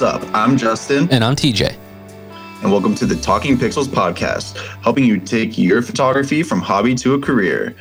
What's up? I'm Justin. And I'm TJ. And welcome to the Talking Pixels podcast, helping you take your photography from hobby to a career.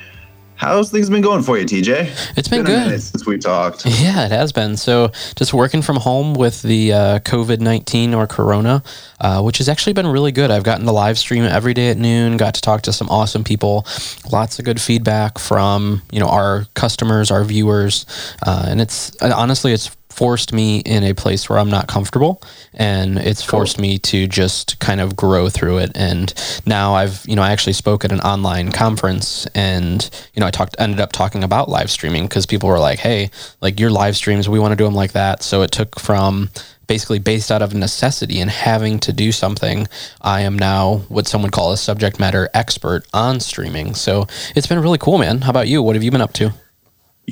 How's things been going for you, TJ? It's been, been good since we talked. Yeah, it has been. So, just working from home with the uh, COVID nineteen or Corona, uh, which has actually been really good. I've gotten the live stream every day at noon. Got to talk to some awesome people. Lots of good feedback from you know our customers, our viewers, uh, and it's honestly it's forced me in a place where I'm not comfortable and it's forced me to just kind of grow through it. And now I've you know I actually spoke at an online conference and you know I talked ended up talking about live streaming because people were like hey like your live streams we want to do them like that. So it took from basically based out of necessity and having to do something I am now what some would call a subject matter expert on streaming. So it's been really cool man. How about you? What have you been up to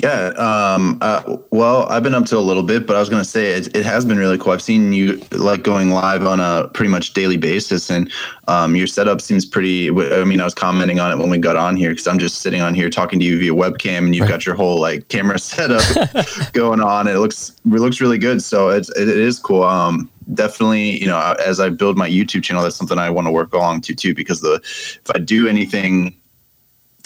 yeah. Um, uh, well, I've been up to a little bit, but I was going to say it, it has been really cool. I've seen you like going live on a pretty much daily basis, and um, your setup seems pretty. I mean, I was commenting on it when we got on here because I'm just sitting on here talking to you via webcam, and you've right. got your whole like camera setup going on. It looks it looks really good. So it's it, it is cool. Um, definitely, you know, as I build my YouTube channel, that's something I want to work along to too. Because the if I do anything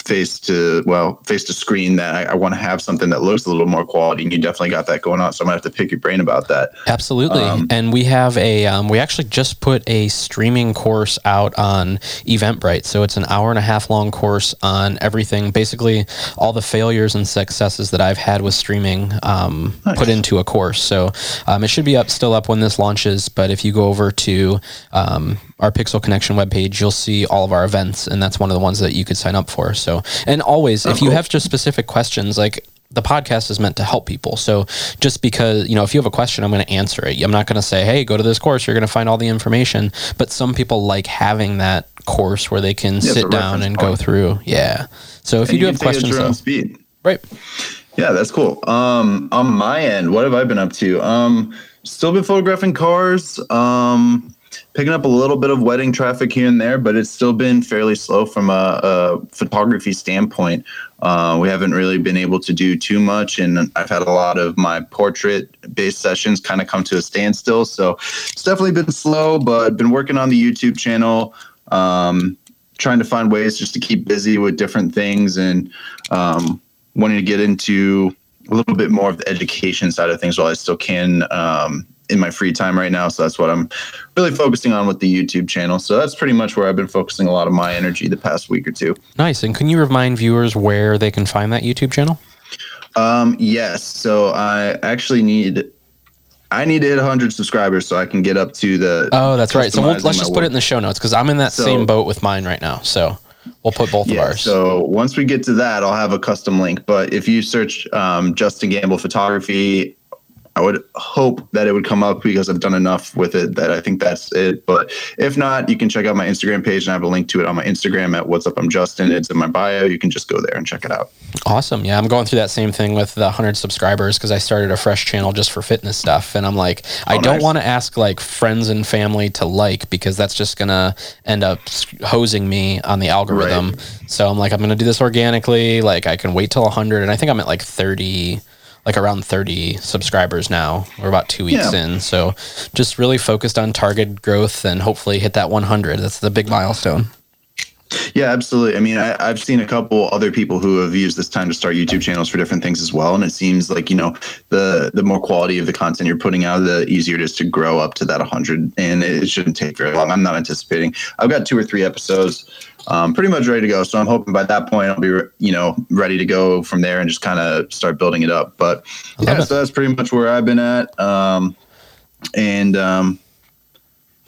face to well face to screen that I, I want to have something that looks a little more quality and you definitely got that going on so i'm gonna have to pick your brain about that. Absolutely. Um, and we have a um, we actually just put a streaming course out on eventbrite so it's an hour and a half long course on everything basically all the failures and successes that i've had with streaming um, nice. put into a course. So um, it should be up still up when this launches but if you go over to um, our Pixel Connection webpage, you'll see all of our events, and that's one of the ones that you could sign up for. So, and always, oh, if cool. you have just specific questions, like the podcast is meant to help people. So just because, you know, if you have a question, I'm going to answer it. I'm not going to say, hey, go to this course, you're going to find all the information. But some people like having that course where they can yeah, sit down and point. go through. Yeah. So if and you, do have questions, though, speed. right. Yeah, that's cool. Um, on my end, what have I been up to? Um, still been photographing cars. Um, picking up a little bit of wedding traffic here and there, but it's still been fairly slow from a, a photography standpoint. Uh, we haven't really been able to do too much, and I've had a lot of my portrait-based sessions kind of come to a standstill. So it's definitely been slow, but been working on the YouTube channel, um, trying to find ways just to keep busy with different things, and um, wanting to get into a little bit more of the education side of things while I still can um, in my free time right now. So that's what I'm really focusing on with the YouTube channel. So that's pretty much where I've been focusing a lot of my energy the past week or two. Nice. And can you remind viewers where they can find that YouTube channel? Um, yes. So I actually need I need to hit 100 subscribers so I can get up to the. Oh, that's right. So we'll, let's just put it in the show notes because I'm in that so, same boat with mine right now. So we'll put both yeah, of ours. So once we get to that, I'll have a custom link. But if you search um, Justin Gamble Photography I would hope that it would come up because I've done enough with it that I think that's it. But if not, you can check out my Instagram page and I have a link to it on my Instagram at What's Up I'm Justin. It's in my bio. You can just go there and check it out. Awesome. Yeah, I'm going through that same thing with the 100 subscribers because I started a fresh channel just for fitness stuff. And I'm like, I oh, don't nice. want to ask like friends and family to like because that's just going to end up hosing me on the algorithm. Right. So I'm like, I'm going to do this organically. Like, I can wait till 100. And I think I'm at like 30 like around 30 subscribers now. We're about two weeks yeah. in. So just really focused on target growth and hopefully hit that 100. That's the big milestone. Yeah, absolutely. I mean, I, have seen a couple other people who have used this time to start YouTube channels for different things as well, and it seems like you know the the more quality of the content you're putting out, the easier it is to grow up to that 100, and it shouldn't take very long. I'm not anticipating. I've got two or three episodes um, pretty much ready to go. So I'm hoping by that point I'll be, you know, ready to go from there and just kind of start building it up. But yeah, it. so that's pretty much where I've been at. Um, and, um,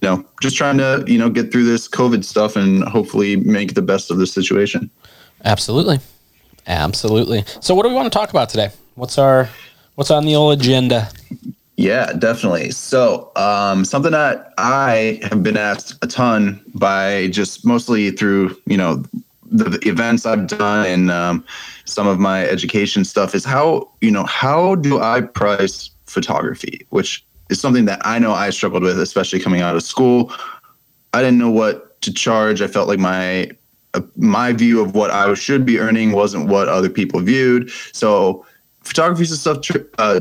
know, just trying to, you know, get through this COVID stuff and hopefully make the best of the situation. Absolutely. Absolutely. So what do we want to talk about today? What's our, what's on the old agenda? Yeah, definitely. So, um, something that I have been asked a ton by just mostly through, you know, the, the events I've done and um, some of my education stuff is how, you know, how do I price photography, which is something that I know I struggled with, especially coming out of school. I didn't know what to charge. I felt like my uh, my view of what I should be earning wasn't what other people viewed. So, photography is a stuff uh,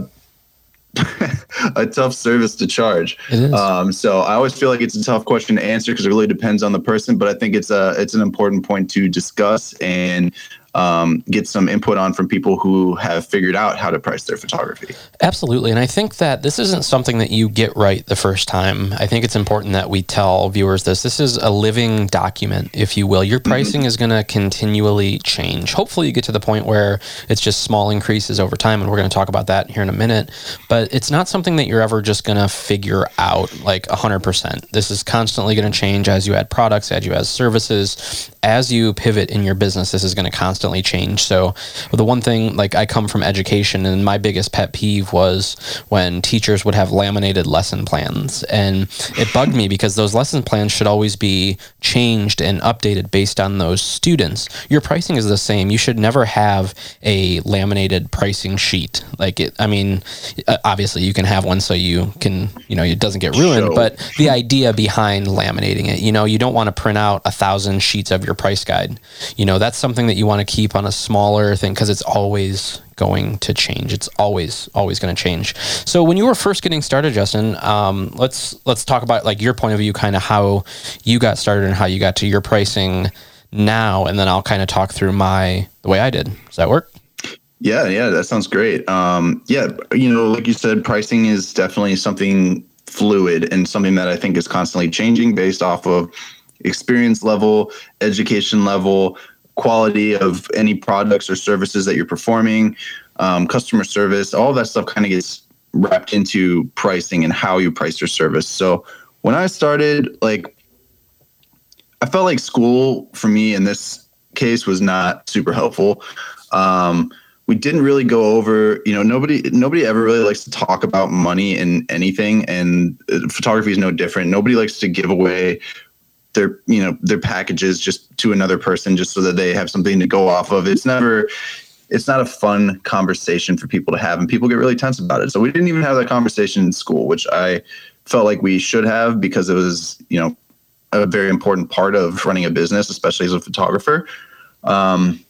a tough service to charge. Um, so I always feel like it's a tough question to answer because it really depends on the person. But I think it's a it's an important point to discuss and um, get some input on from people who have figured out how to price their photography. Absolutely. And I think that this isn't something that you get right the first time. I think it's important that we tell viewers this. This is a living document, if you will. Your mm-hmm. pricing mm-hmm. is going to continually change. Hopefully, you get to the point where it's just small increases over time. And we're going to talk about that here in a minute. But it's not something that you're ever just going to figure out like 100%. This is constantly going to change as you add products, as you add services, as you pivot in your business. This is going to constantly change. So the one thing, like I come from education, and my biggest pet peeve was when teachers would have laminated lesson plans, and it bugged me because those lesson plans should always be changed and updated based on those students. Your pricing is the same. You should never have a laminated pricing sheet. Like it, I mean, uh, obviously you can have one so you can, you know, it doesn't get ruined. Show. But the idea behind laminating it, you know, you don't want to print out a thousand sheets of your price guide. You know, that's something that you want to keep on a smaller thing because it's always going to change. It's always always going to change. So when you were first getting started, Justin, um, let's let's talk about like your point of view, kind of how you got started and how you got to your pricing now, and then I'll kind of talk through my the way I did. Does that work? Yeah, yeah, that sounds great. Um, yeah, you know, like you said, pricing is definitely something fluid and something that I think is constantly changing based off of experience level, education level, quality of any products or services that you're performing, um, customer service, all that stuff kind of gets wrapped into pricing and how you price your service. So when I started, like, I felt like school for me in this case was not super helpful. Um, we didn't really go over, you know, nobody nobody ever really likes to talk about money in anything, and uh, photography is no different. Nobody likes to give away their you know their packages just to another person just so that they have something to go off of. It's never it's not a fun conversation for people to have and people get really tense about it. So we didn't even have that conversation in school which i felt like we should have because it was you know a very important part of running a business especially as a photographer. Um,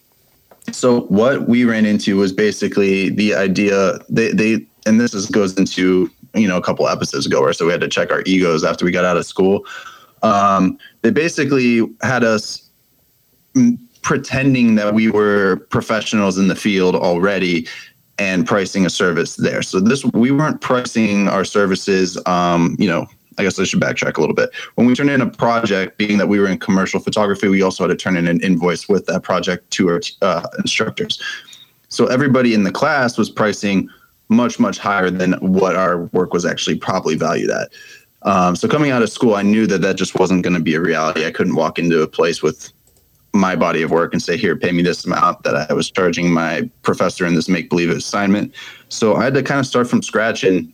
so what we ran into was basically the idea they they and this is goes into you know a couple episodes ago where so we had to check our egos after we got out of school um, they basically had us pretending that we were professionals in the field already and pricing a service there. So this we weren't pricing our services. Um, you know, I guess I should backtrack a little bit. When we turned in a project, being that we were in commercial photography, we also had to turn in an invoice with that project to our uh, instructors. So everybody in the class was pricing much much higher than what our work was actually probably valued at. Um, so coming out of school, I knew that that just wasn't going to be a reality. I couldn't walk into a place with my body of work and say, "Here, pay me this amount." That I was charging my professor in this make believe assignment. So I had to kind of start from scratch and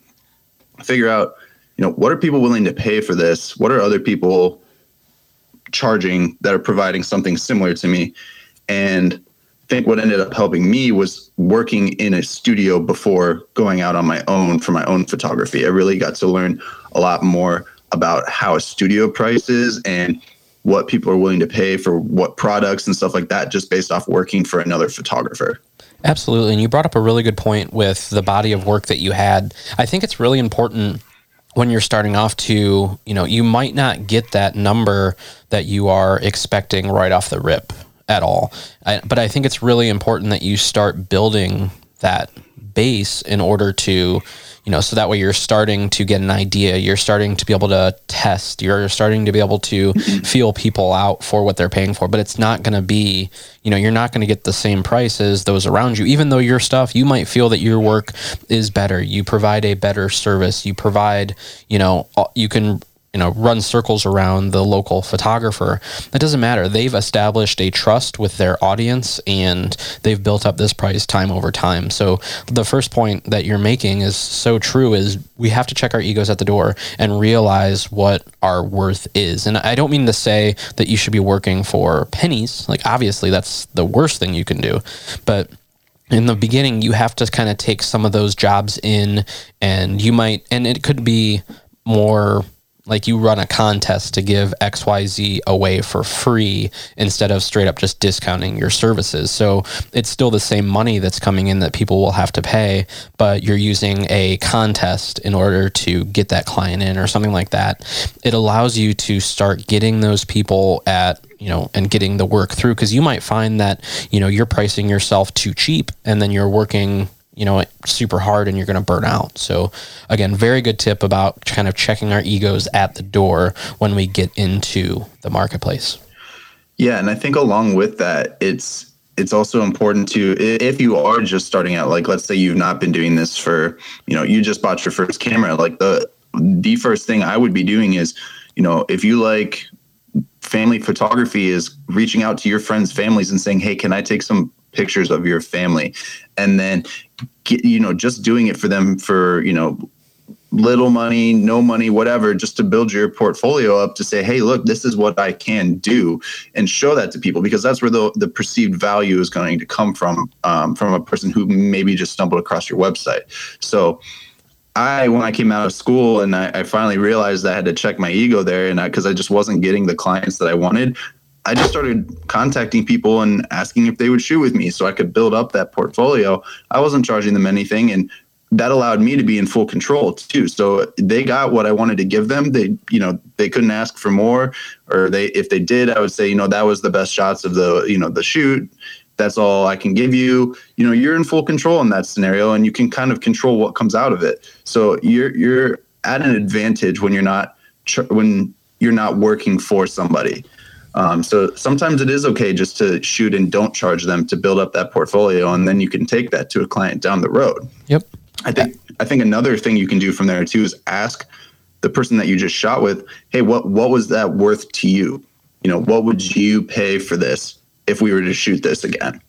figure out, you know, what are people willing to pay for this? What are other people charging that are providing something similar to me? And I think what ended up helping me was working in a studio before going out on my own for my own photography. I really got to learn a lot more about how a studio prices and what people are willing to pay for what products and stuff like that just based off working for another photographer. Absolutely. And you brought up a really good point with the body of work that you had. I think it's really important when you're starting off to, you know, you might not get that number that you are expecting right off the rip at all. I, but I think it's really important that you start building that base in order to you know so that way you're starting to get an idea you're starting to be able to test you're starting to be able to mm-hmm. feel people out for what they're paying for but it's not going to be you know you're not going to get the same price as those around you. Even though your stuff you might feel that your work is better. You provide a better service. You provide you know you can you know run circles around the local photographer. That doesn't matter. They've established a trust with their audience and they've built up this price time over time. So the first point that you're making is so true is we have to check our egos at the door and realize what our worth is. And i don't mean to say that you should be working for pennies. Like obviously that's the worst thing you can do. But in the beginning you have to kind of take some of those jobs in and you might and it could be more like you run a contest to give xyz away for free instead of straight up just discounting your services. So it's still the same money that's coming in that people will have to pay but you're using a contest in order to get that client in or something like that. It allows you to start getting those people at you know and getting the work through because you might find that you know you're pricing yourself too cheap and then you're working you know super hard and you're going to burn out. So again very good tip about kind of checking our egos at the door when we get into the marketplace. Yeah and i think along with that it's it's also important to if you are just starting out like let's say you've not been doing this for you know you just bought your first camera like the the first thing i would be doing is you know if you like family photography is reaching out to your friends families and saying hey can i take some pictures of your family? And then get, you know just doing it for them for you know little money no money whatever just to build your portfolio up to say hey look this is what i can do and show that to people because that's where the, the perceived value is going to come from um, from a person who maybe just stumbled across your website. So I when I came out of school and I, I finally realized I had to check my ego there, and because I, I, just wasn't getting the clients that I wanted, I just started contacting people and asking if they would shoot with me so I could build up that portfolio. I wasn't charging them anything, and that allowed me to be in full control too. So they got what I wanted to give them. They, you know, they couldn't ask for more, or they, if they did, I would say, you know, that was the best shots of the, you know, the shoot that's all I can give you. You know, you're in full control in that scenario and you can kind of control what comes out of it. So you're you're at an advantage when you're not when you're not working for somebody. Um, so sometimes it is okay just to shoot and don't charge them to build up that portfolio, and then you can take that to a client down the road. Yep. I think I think another thing you can do from there too is ask the person that you just shot with, hey, what what was that worth to you? You know, what would you pay for this? if we were to shoot this again.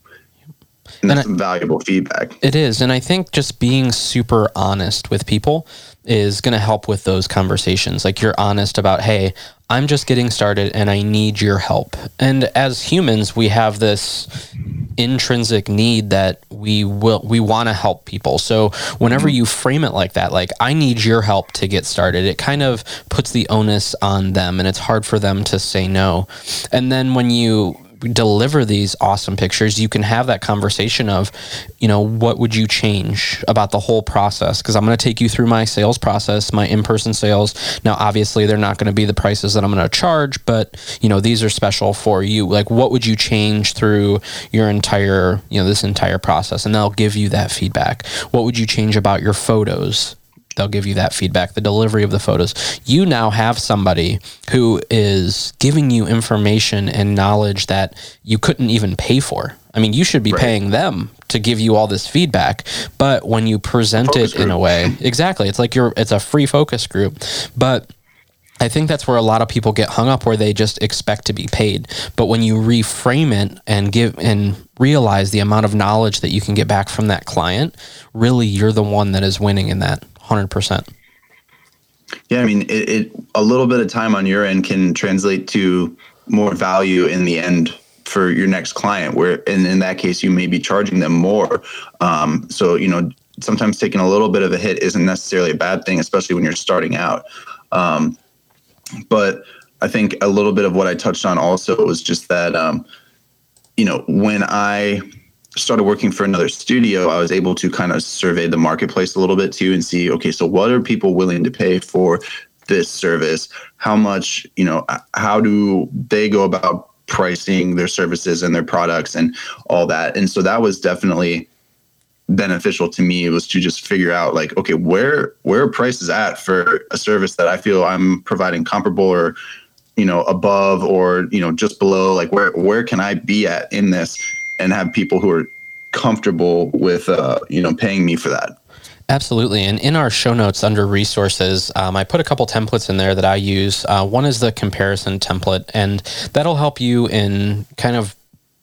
And that's and some valuable feedback. It is. And I think just being super honest with people is going to help with those conversations. Like you're honest about, hey, I'm just getting started and I need your help. And as humans, we have this intrinsic need that we will we want to help people. So whenever mm-hmm. you frame it like that, like I need your help to get started, it kind of puts the onus on them and it's hard for them to say no. And then when you deliver these awesome pictures, you can have that conversation of, you know, what would you change about the whole process? Because I'm going to take you through my sales process, my in person sales. Now, obviously, they're not going to be the prices that I'm going to charge, but, you know, these are special for you. Like, what would you change through your entire, you know, this entire process? And they'll give you that feedback. What would you change about your photos? They'll give you that feedback the delivery of the photos you now have somebody who is giving you information and knowledge that you couldn't even pay for i mean you should be right. paying them to give you all this feedback but when you present it group. in a way exactly it's like you're it's a free focus group but I think that's where a lot of people get hung up where they just expect to be paid. But when you reframe it and give and realize the amount of knowledge that you can get back from that client, really you're the one that is winning in that hundred percent. Yeah, I mean, it, it a little bit of time on your end can translate to more value in the end for your next client. Where, and in that case, you may be charging them more. Um, so you know, sometimes taking a little bit of a hit isn't necessarily a bad thing, especially when you're starting out. Um, but I think a little bit of what I touched on also was just that, um, you know, when I started working for another studio, I was able to kind of survey the marketplace a little bit too and see, okay, so what are people willing to pay for this service? How much, you know, how do they go about pricing their services and their products and all that? And so that was definitely beneficial to me was to just figure out like okay where where price is at for a service that i feel i'm providing comparable or you know above or you know just below like where where can i be at in this and have people who are comfortable with uh, you know paying me for that. Absolutely. And in our show notes under resources, um, I put a couple templates in there that I use. Uh, one is the comparison template, and that'll help you in kind of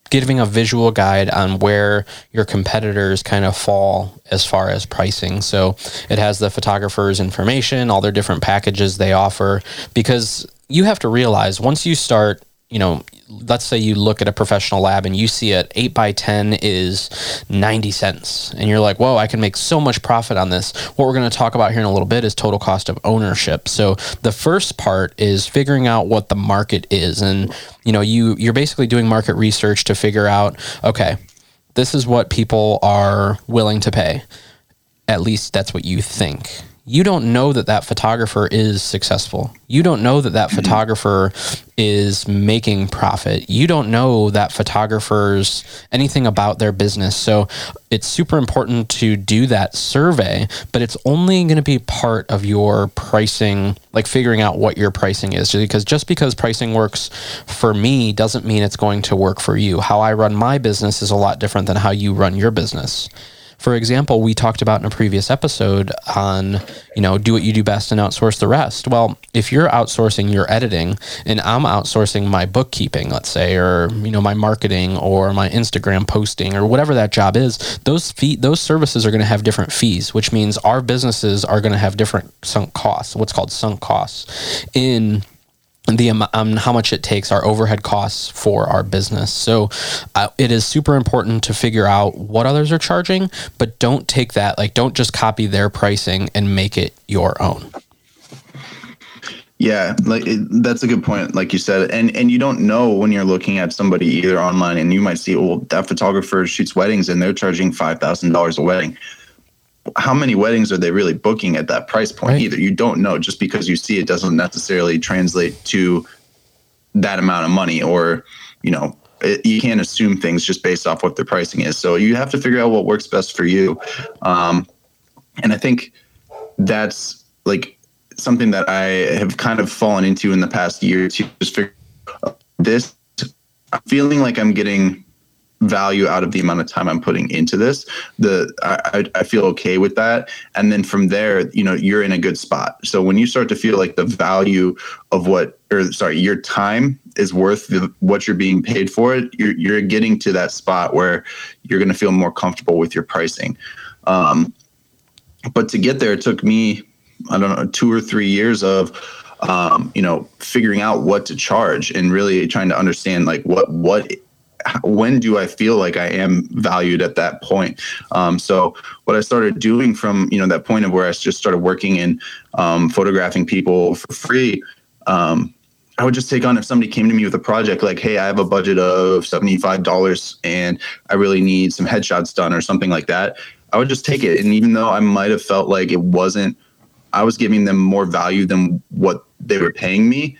giving a visual guide on where your competitors kind of fall as far as pricing. So it has the photographer's information, all their different packages they offer, because you have to realize once you start you know, let's say you look at a professional lab and you see it 8 by 10 is 90 cents. And you're like whoa i can make so much profit on this. What we're going to talk about here in a little bit is total cost of ownership. So the first part is figuring out what the market is. And you know you you're basically doing market research to figure out okay this is what people are willing to pay. At least that's what you think you don't know that that photographer is successful. You don't know that that mm-hmm. photographer is making profit. You don't know that photographer's anything about their business. So it's super important to do that survey, but it's only going to be part of your pricing, like figuring out what your pricing is. Because just because pricing works for me doesn't mean it's going to work for you. How I run my business is a lot different than how you run your business. For example, we talked about in a previous episode on, you know, do what you do best and outsource the rest. Well, if you're outsourcing your editing and I'm outsourcing my bookkeeping, let's say, or, you know, my marketing or my Instagram posting or whatever that job is, those fee those services are going to have different fees, which means our businesses are going to have different sunk costs, what's called sunk costs in the um, how much it takes our overhead costs for our business. So uh, it is super important to figure out what others are charging, but don't take that like don't just copy their pricing and make it your own. Yeah, like it, that's a good point, like you said, and and you don't know when you're looking at somebody either online, and you might see, well, that photographer shoots weddings, and they're charging five thousand dollars a wedding how many weddings are they really booking at that price point right. either? You don't know. Just because you see it doesn't necessarily translate to that amount of money or you know it, you can't assume things just based off what their pricing is. So you have to figure out what works best for you. Um, and i think that's like something that i have kind of fallen into in the past year to just figure this feeling like i'm getting value out of the amount of time I'm putting into this. The I, I feel okay with that, and then from there, you know, you're in a good spot. So when you start to feel like the value of what, or sorry, your time is worth the, what you're being paid for it, you're you're getting to that spot where you're going to feel more comfortable with your pricing. Um, but to get there, it took me, I don't know, two or three years of um, you know, figuring out what to charge and really trying to understand like what what when do I feel like I am valued at that point? Um, so what I started doing from you know that point of where I just started working in um, photographing people for free. Um, I would just take on if somebody came to me with a project like, hey, I have a budget of $75 and I really need some headshots done or something like that. I would just take it. And even though I might have felt like it wasn't, I was giving them more value than what they were paying me,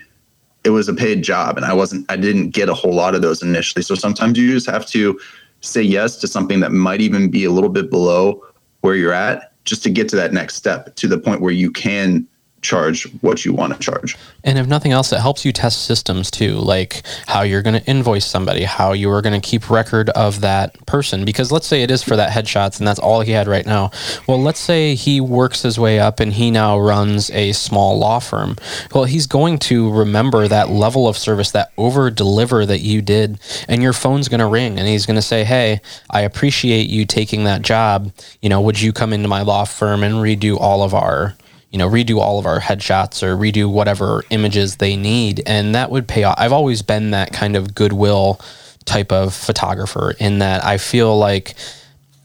it was a paid job and I wasn't I didn't get a whole lot of those initially. So sometimes you just have to say yes to something that might even be a little bit below where you're at just to get to that next step to the point where you can charge what you want to charge. And if nothing else, it helps you test systems too, like how you're going to invoice somebody, how you are going to keep record of that person. Because let's say it is for that headshots and that's all he had right now. Well, let's say he works his way up and he now runs a small law firm. Well, he's going to remember that level of service, that over deliver that you did, and your phone's going to ring and he's going to say, Hey, I appreciate you taking that job. You know, would you come into my law firm and redo all of our you know, redo all of our headshots or redo whatever images they need. And that would pay off. I've always been that kind of goodwill type of photographer in that I feel like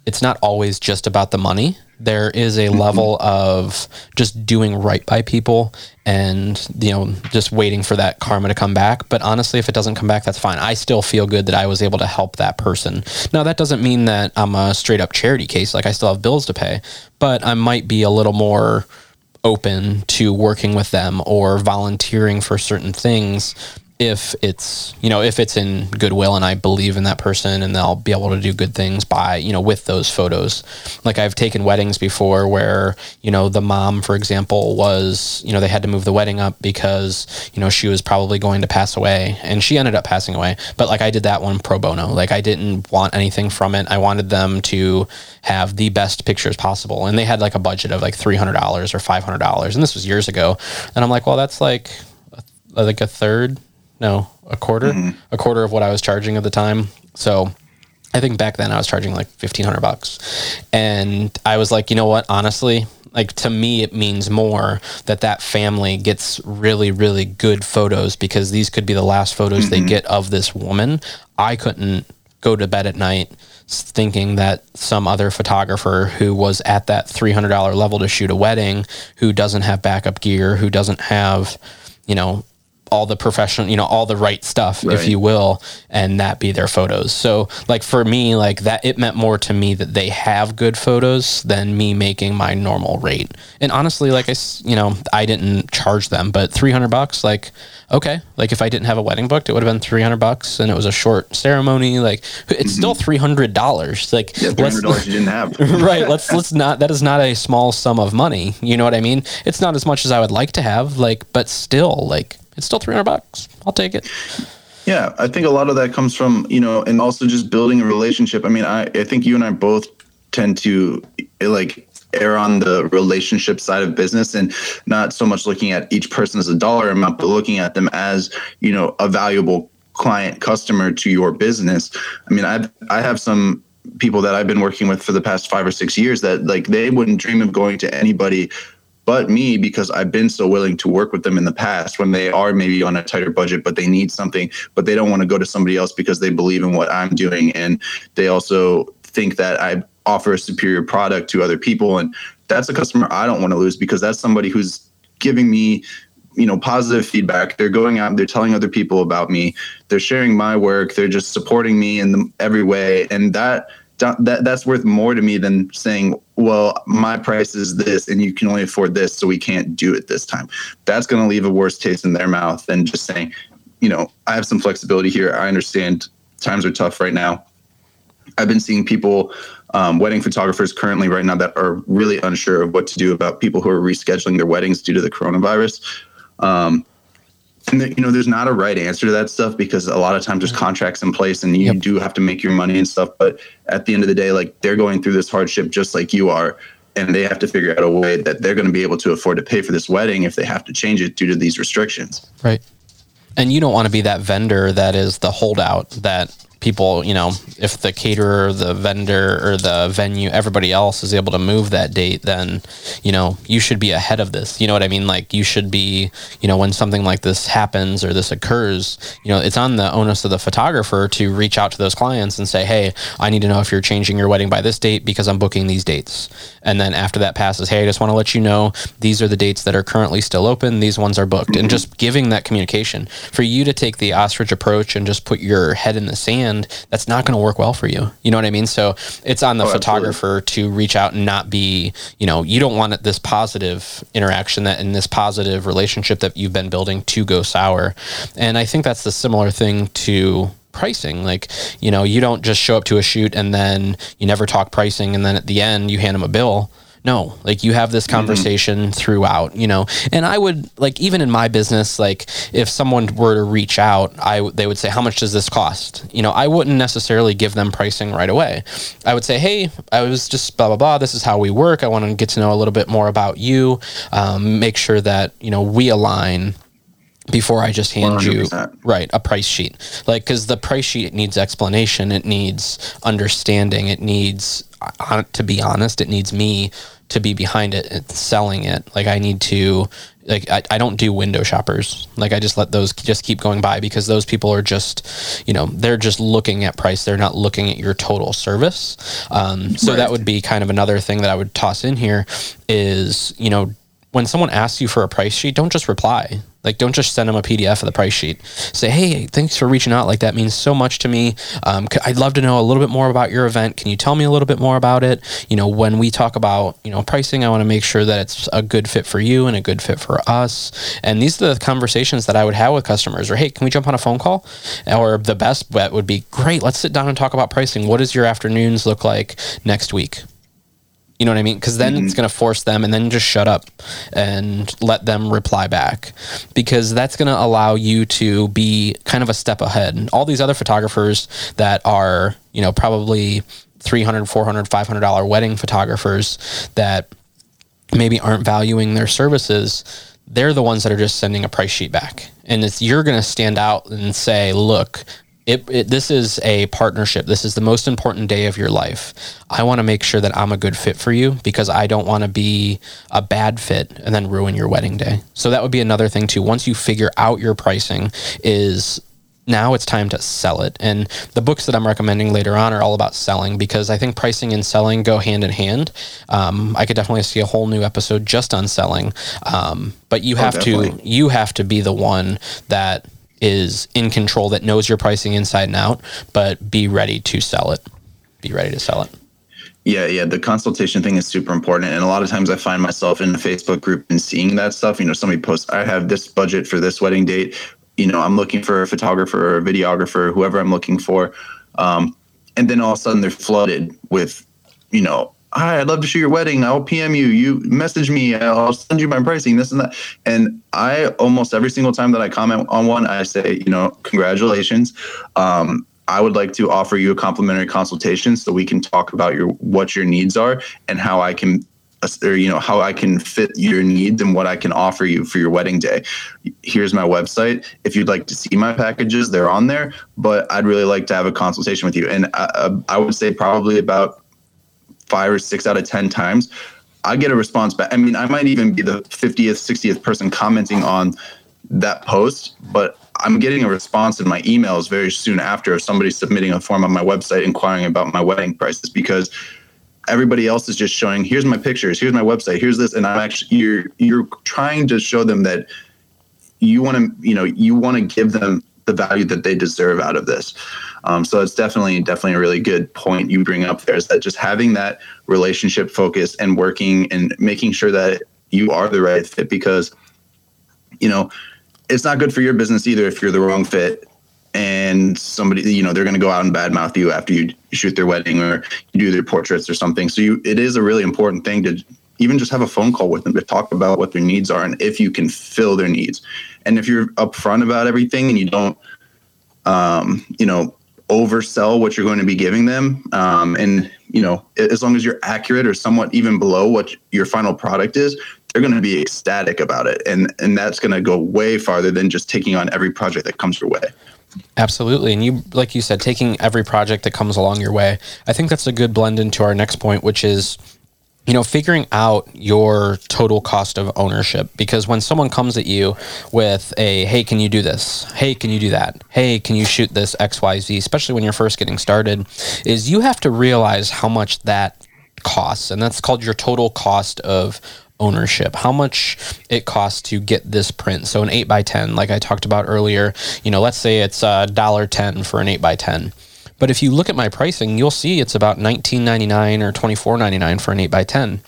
it's not always just about the money. There is a mm-hmm. level of just doing right by people and, you know, just waiting for that karma to come back. But honestly, if it doesn't come back, that's fine. I still feel good that I was able to help that person. Now, that doesn't mean that I'm a straight up charity case. Like, I still have bills to pay, but I might be a little more open to working with them or volunteering for certain things if it's you know if it's in goodwill and I believe in that person and they'll be able to do good things by you know with those photos. Like I've taken weddings before where you know the mom for example was you know they had to move the wedding up because you know she was probably going to pass away and she ended up passing away. But like I did that one pro bono. Like I didn't want anything from it. I wanted them to have the best pictures possible. And they had like a budget of like $300 or $500 and this was years ago. And I'm like well that's like like a third no, a quarter, mm-hmm. a quarter of what I was charging at the time. So I think back then I was charging like fifteen hundred bucks, and I was like, you know what? Honestly, like to me it means more that that family gets really really good photos because these could be the last photos mm-hmm. they get of this woman i couldn't go to bed at night thinking that some other photographer who was at that $300 level to shoot a wedding who doesn't have backup gear who doesn't have you know all the professional, you know, all the right stuff, right. if you will, and that be their photos. So, like for me, like that, it meant more to me that they have good photos than me making my normal rate. And honestly, like I, you know, I didn't charge them, but 300 bucks, like, okay. Like if I didn't have a wedding booked, it would have been 300 bucks and it was a short ceremony. Like it's mm-hmm. still $300. Like, yeah, $300 you didn't have. right. Let's, let's not, that is not a small sum of money. You know what I mean? It's not as much as I would like to have, like, but still, like, it's still 300 bucks. I'll take it. Yeah, I think a lot of that comes from, you know, and also just building a relationship. I mean, I, I think you and I both tend to eh, like err on the relationship side of business and not so much looking at each person as a dollar amount, but looking at them as, you know, a valuable client customer to your business. I mean, I've I have some people that I've been working with for the past five or six years that like they wouldn't dream of going to anybody but me because I've been so willing to work with them in the past when they are maybe on a tighter budget, but they need something, but they don't want to go to somebody else because they believe in what I'm doing. And they also think that I offer a superior product to other people. And that's a customer I don't want to lose because that's somebody who's giving me you know positive feedback they're going out they're telling other people about me they're sharing my work they're just supporting me in every way and that that that's worth more to me than saying, well, my price is this and you can only afford this, so we can't do it this time. That's going to leave a worse taste in their mouth than just saying, you know, I have some flexibility here. I understand times are tough right now. I've been seeing people, um, wedding photographers currently right now that are really unsure of what to do about people who are rescheduling their weddings due to the coronavirus. Um, and you know there's not a right answer to that stuff because a lot of times there's mm-hmm. contracts in place and you yep. do have to make your money and stuff. But at the end of the day like they're going through this hardship just like you are. And they have to figure out a way that they're going to be able to afford to pay for this wedding if they have to change it due to these restrictions. Right. And you don't want to be that vendor that is the holdout that people, you know, if the caterer, the vendor, or the venue, everybody else is able to move that date, then, you know, you should be ahead of this. You know what I mean? Like, you should be, you know, when something like this happens or this occurs, you know, it's on the onus of the photographer to reach out to those clients and say, hey, I need to know if you're changing your wedding by this date because I'm booking these dates. And then after that passes, hey, I just want to let you know these are the dates that are currently still open. These ones are booked. Mm-hmm. And just giving that communication for you to take the ostrich approach and just put your head in the sand that's not going to work well for you. You know what I mean? So it's on the oh, photographer absolutely. to reach out and not be, you know, you don't want this positive interaction that in this positive relationship that you've been building to go sour. And I think that's the similar thing to pricing. Like, you know, you don't just show up to a shoot and then you never talk pricing and then at the end you hand them a bill no, like you have this mm-hmm. conversation mm-hmm. throughout, you know. And I would like even in my business, like if someone were to reach out, I they would say, "How much does this cost?" You know, I wouldn't necessarily give them pricing right away. I would say, "Hey, I was just blah blah blah. This is how we work. I want to get to know a little bit more about you. Um, make sure that you know we align." before I just hand 100%. you right a price sheet. Like cuz the price sheet needs explanation, it needs understanding, it needs to be honest, it needs me to be behind it and selling it. Like I need to like I, I don't do window shoppers. Like I just let those just keep going by because those people are just, you know, they're just looking at price. They're not looking at your total service. Um, so right. that would be kind of another thing that I would toss in here is, you know, when someone asks you for a price sheet, don't just reply. Like, don't just send them a PDF of the price sheet. Say, hey, thanks for reaching out. Like, that means so much to me. Um, I'd love to know a little bit more about your event. Can you tell me a little bit more about it? You know, when we talk about, you know, pricing, I want to make sure that it's a good fit for you and a good fit for us. And these are the conversations that I would have with customers. Or, hey, can we jump on a phone call? Or the best bet would be, great, let's sit down and talk about pricing. What does your afternoons look like next week? You know what I mean? Because then mm-hmm. it's going to force them and then just shut up and let them reply back because that's going to allow you to be kind of a step ahead. And all these other photographers that are, you know, probably 300, 400, 500 dollar wedding photographers that maybe aren't valuing their services, they're the ones that are just sending a price sheet back. And it's you're going to stand out and say, "Look, it, it, this is a partnership. This is the most important day of your life. I want to make sure that I'm a good fit for you because I don't want to be a bad fit and then ruin your wedding day. So that would be another thing too. Once you figure out your pricing is now it's time to sell it. And the books that I'm recommending later on are all about selling because I think pricing and selling go hand in hand. Um, I could definitely see a whole new episode just on selling. Um, but you oh, have to you have to be the one that is in control that knows your pricing inside and out, but be ready to sell it. Be ready to sell it. Yeah, yeah. The consultation thing is super important. And a lot of times I find myself in a Facebook group and seeing that stuff. You know, somebody posts, I have this budget for this wedding date. You know, I'm looking for a photographer or a videographer, whoever I'm looking for. Um, and then all of a sudden they're flooded with, you know, hi, I'd love to shoot your wedding. I'll PM you. You message me. I'll send you my pricing, this and that. And I almost every single time that I comment on one, I say, you know, congratulations. Um, I would like to offer you a complimentary consultation so we can talk about your what your needs are and how I can or you know how I can fit your needs and what I can offer you for your wedding day. Here's my website. If you'd like to see my packages, they're on there. But I'd really like to have a consultation with you. And I, I would say probably about five or six out of 10 times, I get a response back. I mean, I might even be the 50th, 60th person commenting on that post, but I'm getting a response in my emails very soon after of somebody submitting a form on my website inquiring about my wedding prices because everybody else is just showing here's my pictures here's my website here's this and i'm actually you're you're trying to show them that you want to you know you want to give them the value that they deserve out of this. Um, so it's definitely definitely a really good point you bring up there is that just having that relationship focused and working and making sure that you are the right fit because you know it's not good for your business either if you're the wrong fit and somebody you know they're going to go out and badmouth you after you shoot their wedding or you do their portraits or something. So you it is a really important thing to even just have a phone call with them to talk about what their needs are and if you can fill their needs. And if you're upfront about everything and you don't, um, you know, oversell what you're going to be giving them, um, and you know, as long as you're accurate or somewhat even below what your final product is, they're going to be ecstatic about it, and and that's going to go way farther than just taking on every project that comes your way. Absolutely. And you, like you said, taking every project that comes along your way. I think that's a good blend into our next point, which is you know, figuring out your total cost of ownership. Because when someone comes at you with a, hey, can you do this? Hey, can you do that? Hey, can you shoot this XYZ? Especially when you're first getting started, is you have to realize how much that costs. And that's called your total cost of ownership how much it costs to get this print so an 8 by 10 like i talked about earlier you know let's say it's uh, a dollar 10 for an 8 by 10 but if you look at my pricing, you'll see it's about $19.99 or $24.99 for an 8x10.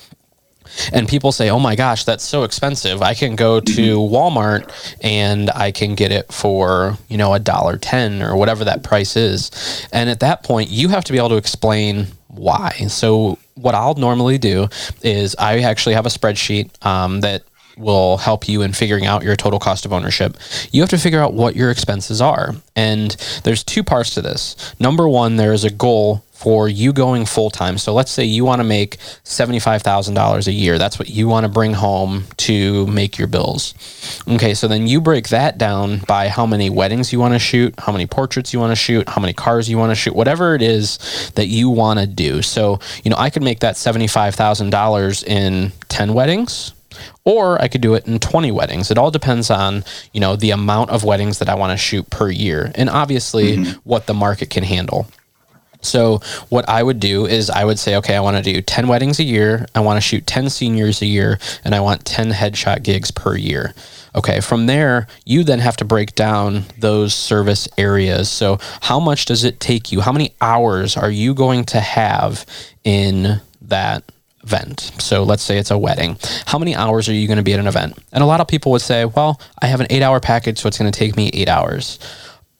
And people say, oh my gosh, that's so expensive. I can go to mm-hmm. Walmart and I can get it for, you know, a dollar 10 or whatever that price is. And at that point, you have to be able to explain why. So, what I'll normally do is I actually have a spreadsheet um, that will help you in figuring out your total cost of ownership. You have to figure out what your expenses are. And there's two parts to this. Number one, there is a goal for you going full time. So let's say you want to make $75,000 a year. That's what you want to bring home to make your bills. Okay, so then you break that down by how many weddings you want to shoot, how many portraits you want to shoot, how many cars you want to shoot, whatever it is that you want to do. So, you know, I could make that $75,000 in 10 weddings or I could do it in 20 weddings. It all depends on, you know, the amount of weddings that I want to shoot per year and obviously mm-hmm. what the market can handle. So what I would do is I would say, okay, I want to do 10 weddings a year. I want to shoot 10 seniors a year and I want 10 headshot gigs per year. Okay, from there, you then have to break down those service areas. So, how much does it take you? How many hours are you going to have in that event. So let's say it's a wedding. How many hours are you going to be at an event? And a lot of people would say, well, I have an eight hour package, so it's going to take me eight hours.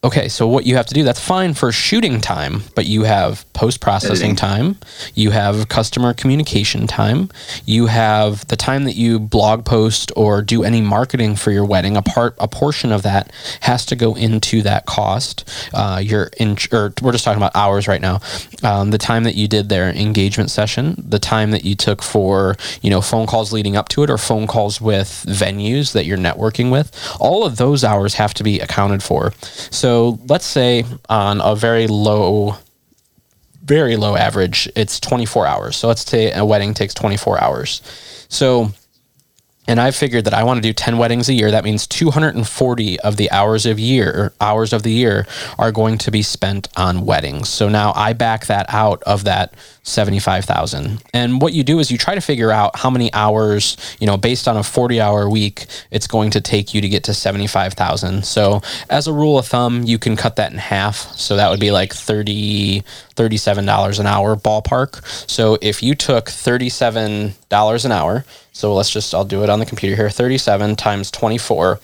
Okay, so what you have to do, that's fine for shooting time, but you have post processing time, you have customer communication time, you have the time that you blog post or do any marketing for your wedding. A part, a portion of that has to go into that cost. Uh, your in, or we're just talking about hours right now. Um, the time that you did their engagement session, the time that you took for you know phone calls leading up to it, or phone calls with venues that you're networking with. All of those hours have to be accounted for. So So let's say on a very low, very low average, it's 24 hours. So let's say a wedding takes 24 hours. So and I figured that I want to do 10 weddings a year. That means 240 of the hours of year, hours of the year are going to be spent on weddings. So now I back that out of that 75,000. And what you do is you try to figure out how many hours, you know, based on a 40 hour week, it's going to take you to get to 75,000. So as a rule of thumb, you can cut that in half. So that would be like 30, $37 an hour ballpark. So if you took $37 an hour, so let's just, I'll do it on the computer here 37 times 24.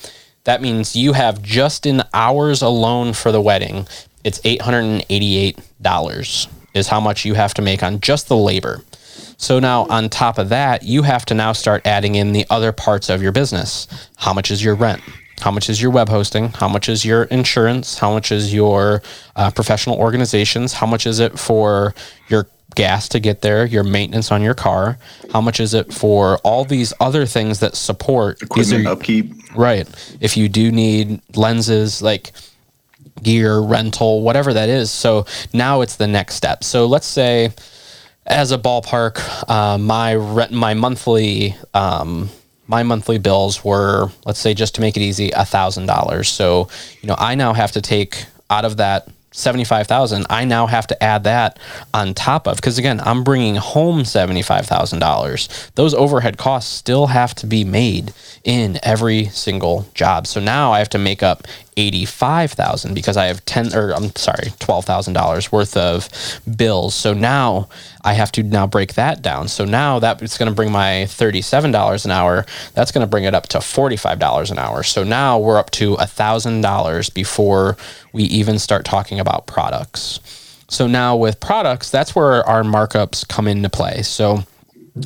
That means you have just in hours alone for the wedding, it's $888 is how much you have to make on just the labor. So now on top of that, you have to now start adding in the other parts of your business. How much is your rent? How much is your web hosting? How much is your insurance? How much is your uh, professional organizations? How much is it for your gas to get there, your maintenance on your car? How much is it for all these other things that support equipment are, upkeep? Right. If you do need lenses, like gear, rental, whatever that is. So now it's the next step. So let's say, as a ballpark, uh, my rent, my monthly, um, my monthly bills were, let's say, just to make it easy, a thousand dollars. So you know, I now have to take out of that 75,000 I now have to add that on top of because again I'm bringing home $75,000 those overhead costs still have to be made in every single job. So now I have to make up 85,000 because I have 10 or I'm sorry, $12,000 worth of bills. So now I have to now break that down. So now that it's going to bring my $37 an hour, that's going to bring it up to $45 an hour. So now we're up to $1,000 before we even start talking about products. So now with products, that's where our markups come into play. So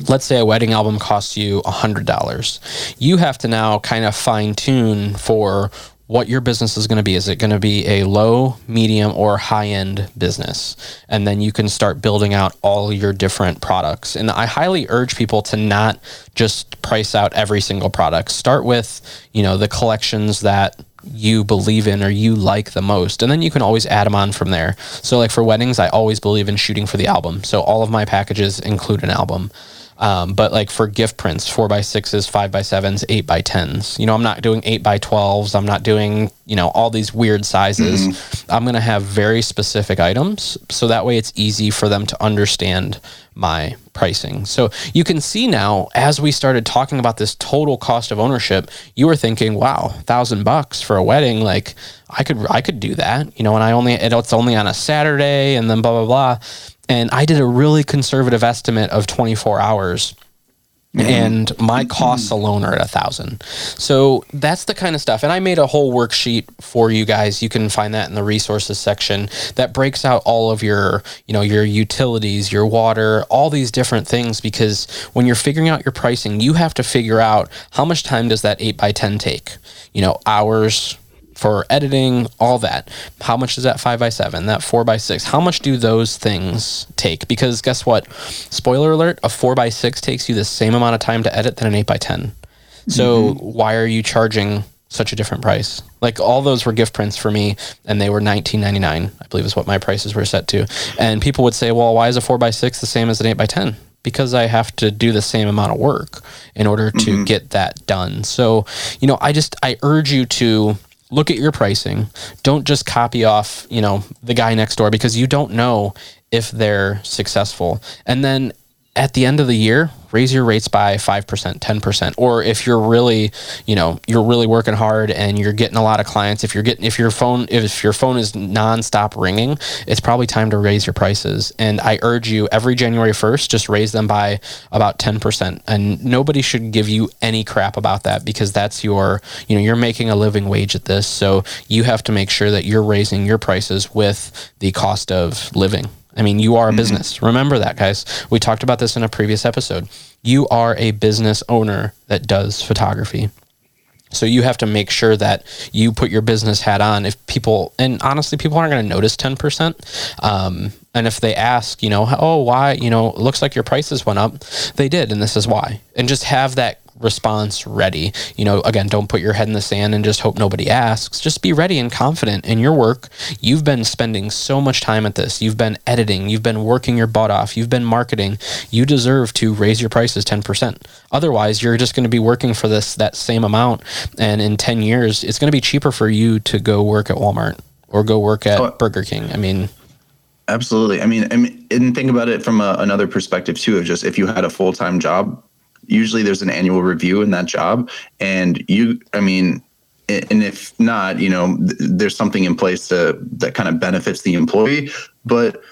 let's say a wedding album costs you $100. You have to now kind of fine tune for what your business is going to be. Is it going to be a low, medium, or high end business? And then you can start building out all your different products. And I highly urge people to not just price out every single product. Start with, you know, the collections that you believe in or you like the most and then you can always add them on from there so like for weddings i always believe in shooting for the album so all of my packages include an album um, but like for gift prints, four by sixes, five by sevens, eight by tens. You know, I'm not doing eight by twelves. I'm not doing you know all these weird sizes. Mm-hmm. I'm gonna have very specific items, so that way it's easy for them to understand my pricing. So you can see now as we started talking about this total cost of ownership, you were thinking, wow, thousand bucks for a wedding, like I could I could do that, you know, and I only it's only on a Saturday and then blah blah blah and I did a really conservative estimate of 24 hours. Mm-hmm. And my costs alone are at a thousand. So that's the kind of stuff. And I made a whole worksheet for you guys. You can find that in the resources section that breaks out all of your, you know, your utilities, your water, all these different things. Because when you're figuring out your pricing, you have to figure out how much time does that eight by 10 take? You know, hours, for editing, all that. How much does that five by seven, that four by six? How much do those things take? Because guess what? Spoiler alert: a four by six takes you the same amount of time to edit than an eight by ten. So mm-hmm. why are you charging such a different price? Like all those were gift prints for me, and they were nineteen ninety nine. I believe is what my prices were set to. And people would say, "Well, why is a four by six the same as an eight by 10? because I have to do the same amount of work in order to mm-hmm. get that done. So, you know, I just I urge you to look at your pricing. Don't just copy off, you know, the guy next door because you don't know if they're successful. And then at the end of the year, raise your rates by 5%, 10%. Or if you're really, you know, you're really working hard and you're getting a lot of clients, if you're getting if your phone if your phone is nonstop ringing, it's probably time to raise your prices. And I urge you every January 1st, just raise them by about 10%. And nobody should give you any crap about that because that's your, you know, you're making a living wage at this. So you have to make sure that you're raising your prices with the cost of living. I mean, you are a mm-hmm. business. Remember that, guys. We talked about this in a previous episode. You are a business owner that does photography. So you have to make sure that you put your business hat on. If people, and honestly, people aren't going to notice 10%. Um, and if they ask, you know, oh, why, you know, looks like your prices went up, they did. And this is why. And just have that response ready. You know, again, don't put your head in the sand and just hope nobody asks. Just be ready and confident in your work. You've been spending so much time at this. You've been editing, you've been working your butt off, you've been marketing. You deserve to raise your prices 10%. Otherwise, you're just going to be working for this that same amount and in 10 years, it's going to be cheaper for you to go work at Walmart or go work at oh, Burger King. I mean, absolutely. I mean, I mean, and think about it from a, another perspective too of just if you had a full time job, usually there's an annual review in that job, and you, I mean, and if not, you know, th- there's something in place to, that kind of benefits the employee, but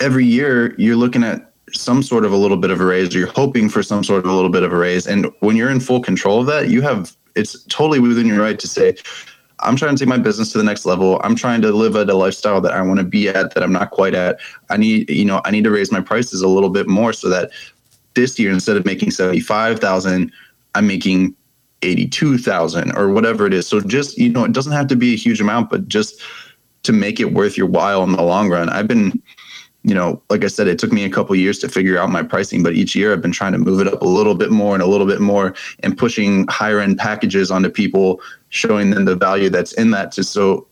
every year you're looking at some sort of a little bit of a raise or you're hoping for some sort of a little bit of a raise and when you're in full control of that you have it's totally within your right to say I'm trying to take my business to the next level. I'm trying to live at a lifestyle that I want to be at that I'm not quite at. I need, you know, I need to raise my prices a little bit more so that this year instead of making 75,000, I'm making 82,000 or whatever it is. So just, you know, it doesn't have to be a huge amount, but just to make it worth your while in the long run. I've been you know, like I said, it took me a couple years to figure out my pricing, but each year I've been trying to move it up a little bit more and a little bit more and pushing higher end packages onto people, showing them the value that's in that just so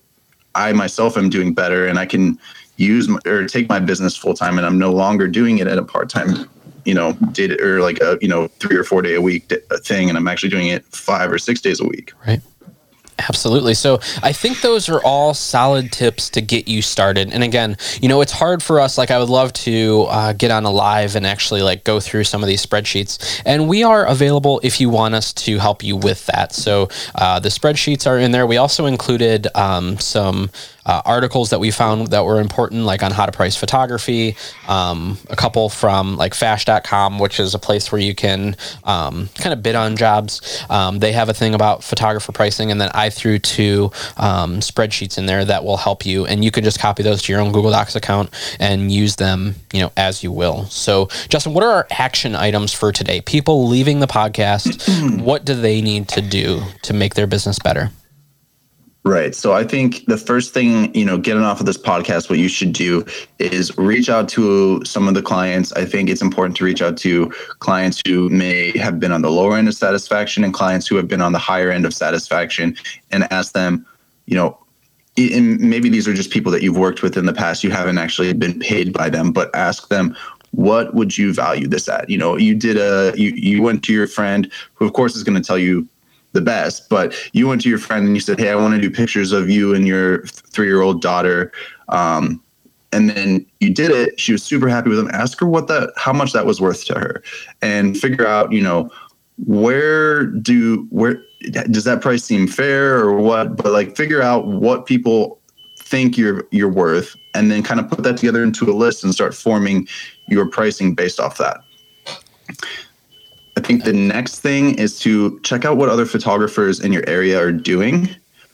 I myself am doing better and I can use my, or take my business full time and I'm no longer doing it at a part time, you know, data or like a, you know, three or four day a week thing. And I'm actually doing it five or six days a week. Right. Absolutely. So I think those are all solid tips to get you started. And again, you know, it's hard for us. Like, I would love to uh, get on a live and actually like go through some of these spreadsheets. And we are available if you want us to help you with that. So uh, the spreadsheets are in there. We also included um, some uh, articles that we found that were important, like on how to price photography. Um, a couple from like Fash.com, which is a place where you can um, kind of bid on jobs. Um, they have a thing about photographer pricing, and then I threw two um, spreadsheets in there that will help you, and you can just copy those to your own Google Docs account and use them, you know, as you will. So, Justin, what are our action items for today? People leaving the podcast, what do they need to do to make their business better? Right. So I think the first thing, you know, getting off of this podcast, what you should do is reach out to some of the clients. I think it's important to reach out to clients who may have been on the lower end of satisfaction and clients who have been on the higher end of satisfaction and ask them, you know, and maybe these are just people that you've worked with in the past. You haven't actually been paid by them, but ask them, what would you value this at? You know, you did a, you, you went to your friend who of course is going to tell you the best. But you went to your friend and you said, "Hey, I want to do pictures of you and your three-year-old daughter." Um, and then you did it. She was super happy with them. Ask her what that, how much that was worth to her, and figure out, you know, where do where does that price seem fair or what? But like, figure out what people think you're you're worth, and then kind of put that together into a list and start forming your pricing based off that. I think the next thing is to check out what other photographers in your area are doing.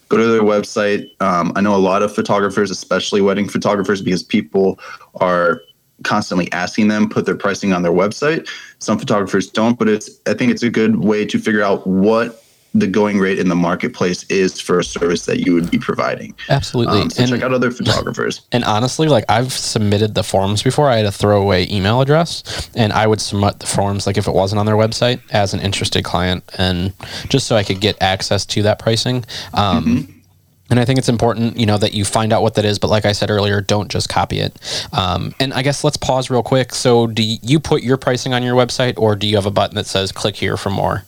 Go to their website. Um, I know a lot of photographers, especially wedding photographers, because people are constantly asking them put their pricing on their website. Some photographers don't, but it's I think it's a good way to figure out what the going rate in the marketplace is for a service that you would be providing. Absolutely. Um, so and, check out other photographers. And honestly, like I've submitted the forms before. I had a throwaway email address, and I would submit the forms like if it wasn't on their website as an interested client, and just so I could get access to that pricing. Um, mm-hmm. And I think it's important, you know, that you find out what that is. But like I said earlier, don't just copy it. Um, and I guess let's pause real quick. So, do you put your pricing on your website, or do you have a button that says "click here for more"?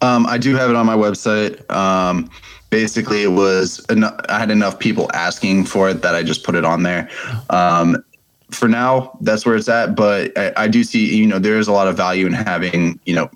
Um, I do have it on my website. Um, basically, it was I had enough people asking for it that I just put it on there. Um, for now, that's where it's at. But I, I do see, you know, there is a lot of value in having, you know,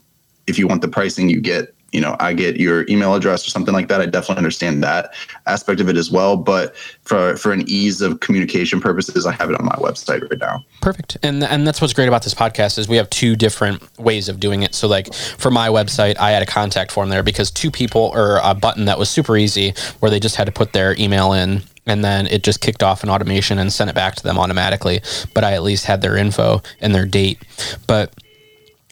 if you want the pricing, you get you know, I get your email address or something like that. I definitely understand that aspect of it as well. But for for an ease of communication purposes, I have it on my website right now. Perfect. And and that's what's great about this podcast is we have two different ways of doing it. So like for my website, I had a contact form there because two people or a button that was super easy where they just had to put their email in and then it just kicked off an automation and sent it back to them automatically. But I at least had their info and their date. But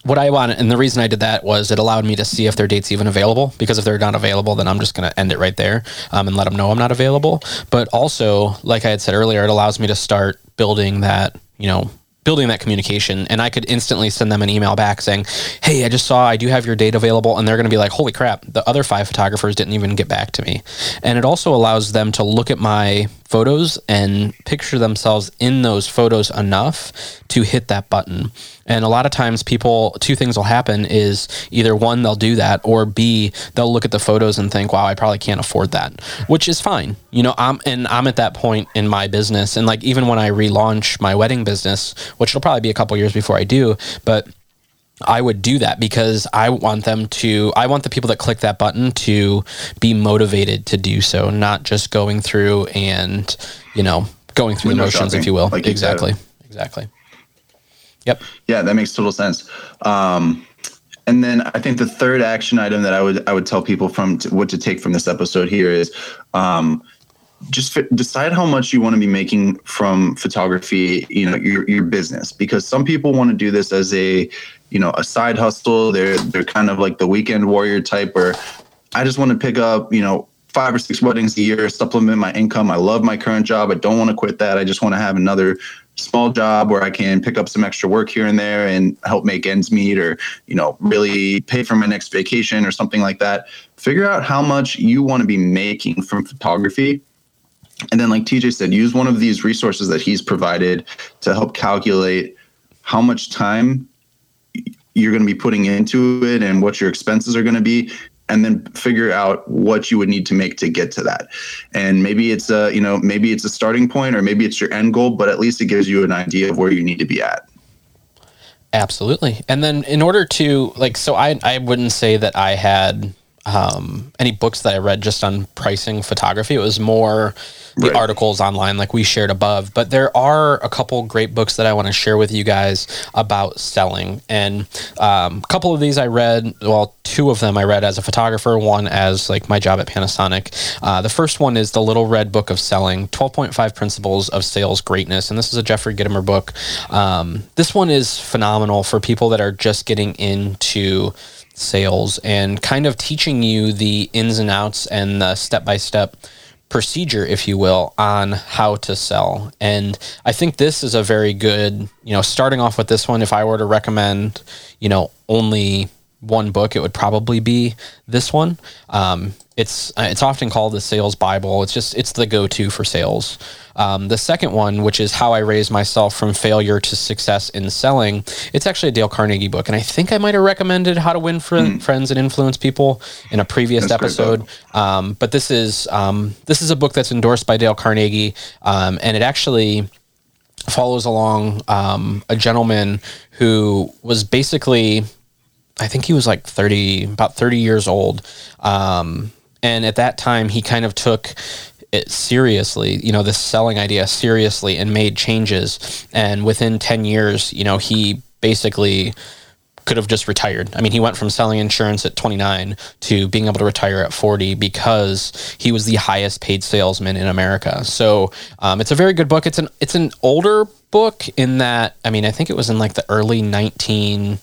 what I want, and the reason I did that was it allowed me to see if their date's even available. Because if they're not available, then I'm just going to end it right there um, and let them know I'm not available. But also, like I had said earlier, it allows me to start building that, you know, building that communication and I could instantly send them an email back saying, Hey, I just saw I do have your date available. And they're going to be like, Holy crap, the other five photographers didn't even get back to me. And it also allows them to look at my photos and picture themselves in those photos enough to hit that button. And a lot of times people two things will happen is either one they'll do that or B they'll look at the photos and think, "Wow, I probably can't afford that." Which is fine. You know, I'm and I'm at that point in my business and like even when I relaunch my wedding business, which will probably be a couple years before I do, but I would do that because I want them to, I want the people that click that button to be motivated to do so, not just going through and, you know, going through Window the motions, shopping, if you will. Like exactly. exactly. Yep. Yeah, that makes total sense. Um, and then I think the third action item that I would I would tell people from to, what to take from this episode here is um, just f- decide how much you want to be making from photography you know your, your business because some people want to do this as a you know a side hustle. They're they're kind of like the weekend warrior type where i just want to pick up you know five or six weddings a year supplement my income. I love my current job. I don't want to quit that. I just want to have another small job where i can pick up some extra work here and there and help make ends meet or you know really pay for my next vacation or something like that. Figure out how much you want to be making from photography. And then, like TJ said, use one of these resources that he's provided to help calculate how much time you're going to be putting into it and what your expenses are going to be and then figure out what you would need to make to get to that. And maybe it's a you know maybe it's a starting point or maybe it's your end goal but at least it gives you an idea of where you need to be at. Absolutely. And then in order to like so i i wouldn't say that i had um, any books that i read just on pricing photography it was more the right. articles online like we shared above. But there are a couple great books that I want to share with you guys about selling. And um, a couple of these I read, well, two of them I read as a photographer, one as like my job at Panasonic. Uh, the first one is The Little Red Book of Selling 12.5 Principles of Sales Greatness. And this is a Jeffrey Gitomer book. Um, this one is phenomenal for people that are just getting into sales and kind of teaching you the ins and outs and the step by step procedure, if you will, on how to sell. And I think this is a very good, you know, starting off with this one, if I were to recommend, you know, only one book, it would probably be this one. Um, it's uh, it's often called the sales Bible. It's just it's the go-to for sales. Um, the second one, which is how I raised myself from failure to success in selling, it's actually a Dale Carnegie book, and I think I might have recommended How to Win fr- mm. Friends and Influence People in a previous that's episode. Um, but this is um, this is a book that's endorsed by Dale Carnegie, um, and it actually follows along um, a gentleman who was basically I think he was like 30, about 30 years old. Um, and at that time, he kind of took it seriously, you know, this selling idea seriously and made changes. And within 10 years, you know, he basically could have just retired. I mean, he went from selling insurance at 29 to being able to retire at 40 because he was the highest paid salesman in America. So um, it's a very good book. It's an it's an older book in that I mean, I think it was in like the early 19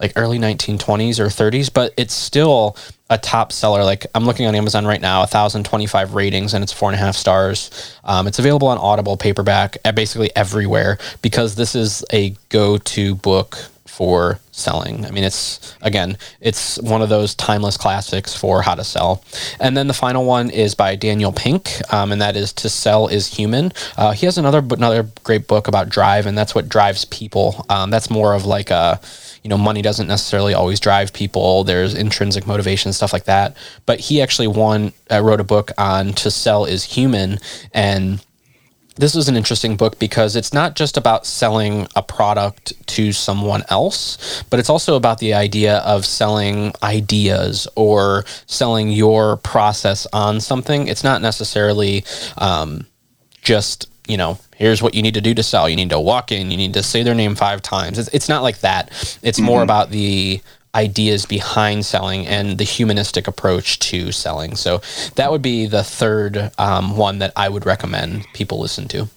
like early 1920s or 30s, but it's still a top seller. Like I'm looking on Amazon right now, 1,025 ratings, and it's four and a half stars. Um, it's available on Audible, paperback, basically everywhere because this is a go-to book for selling. I mean, it's again, it's one of those timeless classics for how to sell. And then the final one is by Daniel Pink, um, and that is "To Sell Is Human." Uh, he has another another great book about drive, and that's what drives people. Um, that's more of like a you know, money doesn't necessarily always drive people. There's intrinsic motivation, stuff like that. But he actually won, uh, wrote a book on to sell is human. And this was an interesting book because it's not just about selling a product to someone else, but it's also about the idea of selling ideas or selling your process on something. It's not necessarily um, just you know, here's what you need to do to sell. You need to walk in, you need to say their name five times. It's, it's not like that. It's mm-hmm. more about the ideas behind selling and the humanistic approach to selling. So that would be the third um, one that I would recommend people listen to.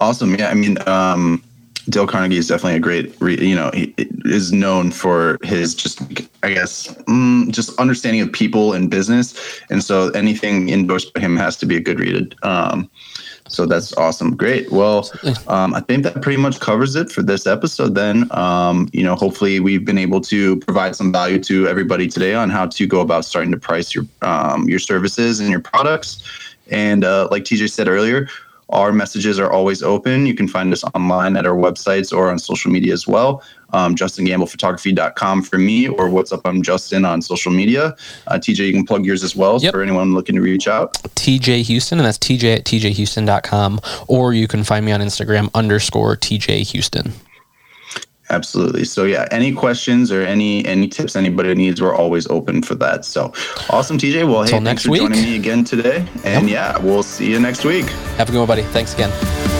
Awesome. Yeah. I mean, um, Dale Carnegie is definitely a great, you know, he is known for his just, I guess, mm, just understanding of people and business. And so anything endorsed by him has to be a good read. Um, So that's awesome. Great. Well, um, I think that pretty much covers it for this episode. Then, um, you know, hopefully we've been able to provide some value to everybody today on how to go about starting to price your um, your services and your products. And uh, like TJ said earlier, our messages are always open. You can find us online at our websites or on social media as well. Um, JustinGamblePhotography.com for me, or what's up? I'm Justin on social media. Uh, TJ, you can plug yours as well yep. for anyone looking to reach out. TJ Houston, and that's TJ at TJHouston.com, or you can find me on Instagram underscore TJ Houston. Absolutely. So yeah, any questions or any any tips anybody needs, we're always open for that. So awesome, TJ. Well, Until hey, thanks for week. joining me again today. And yep. yeah, we'll see you next week. Have a good one, buddy. Thanks again.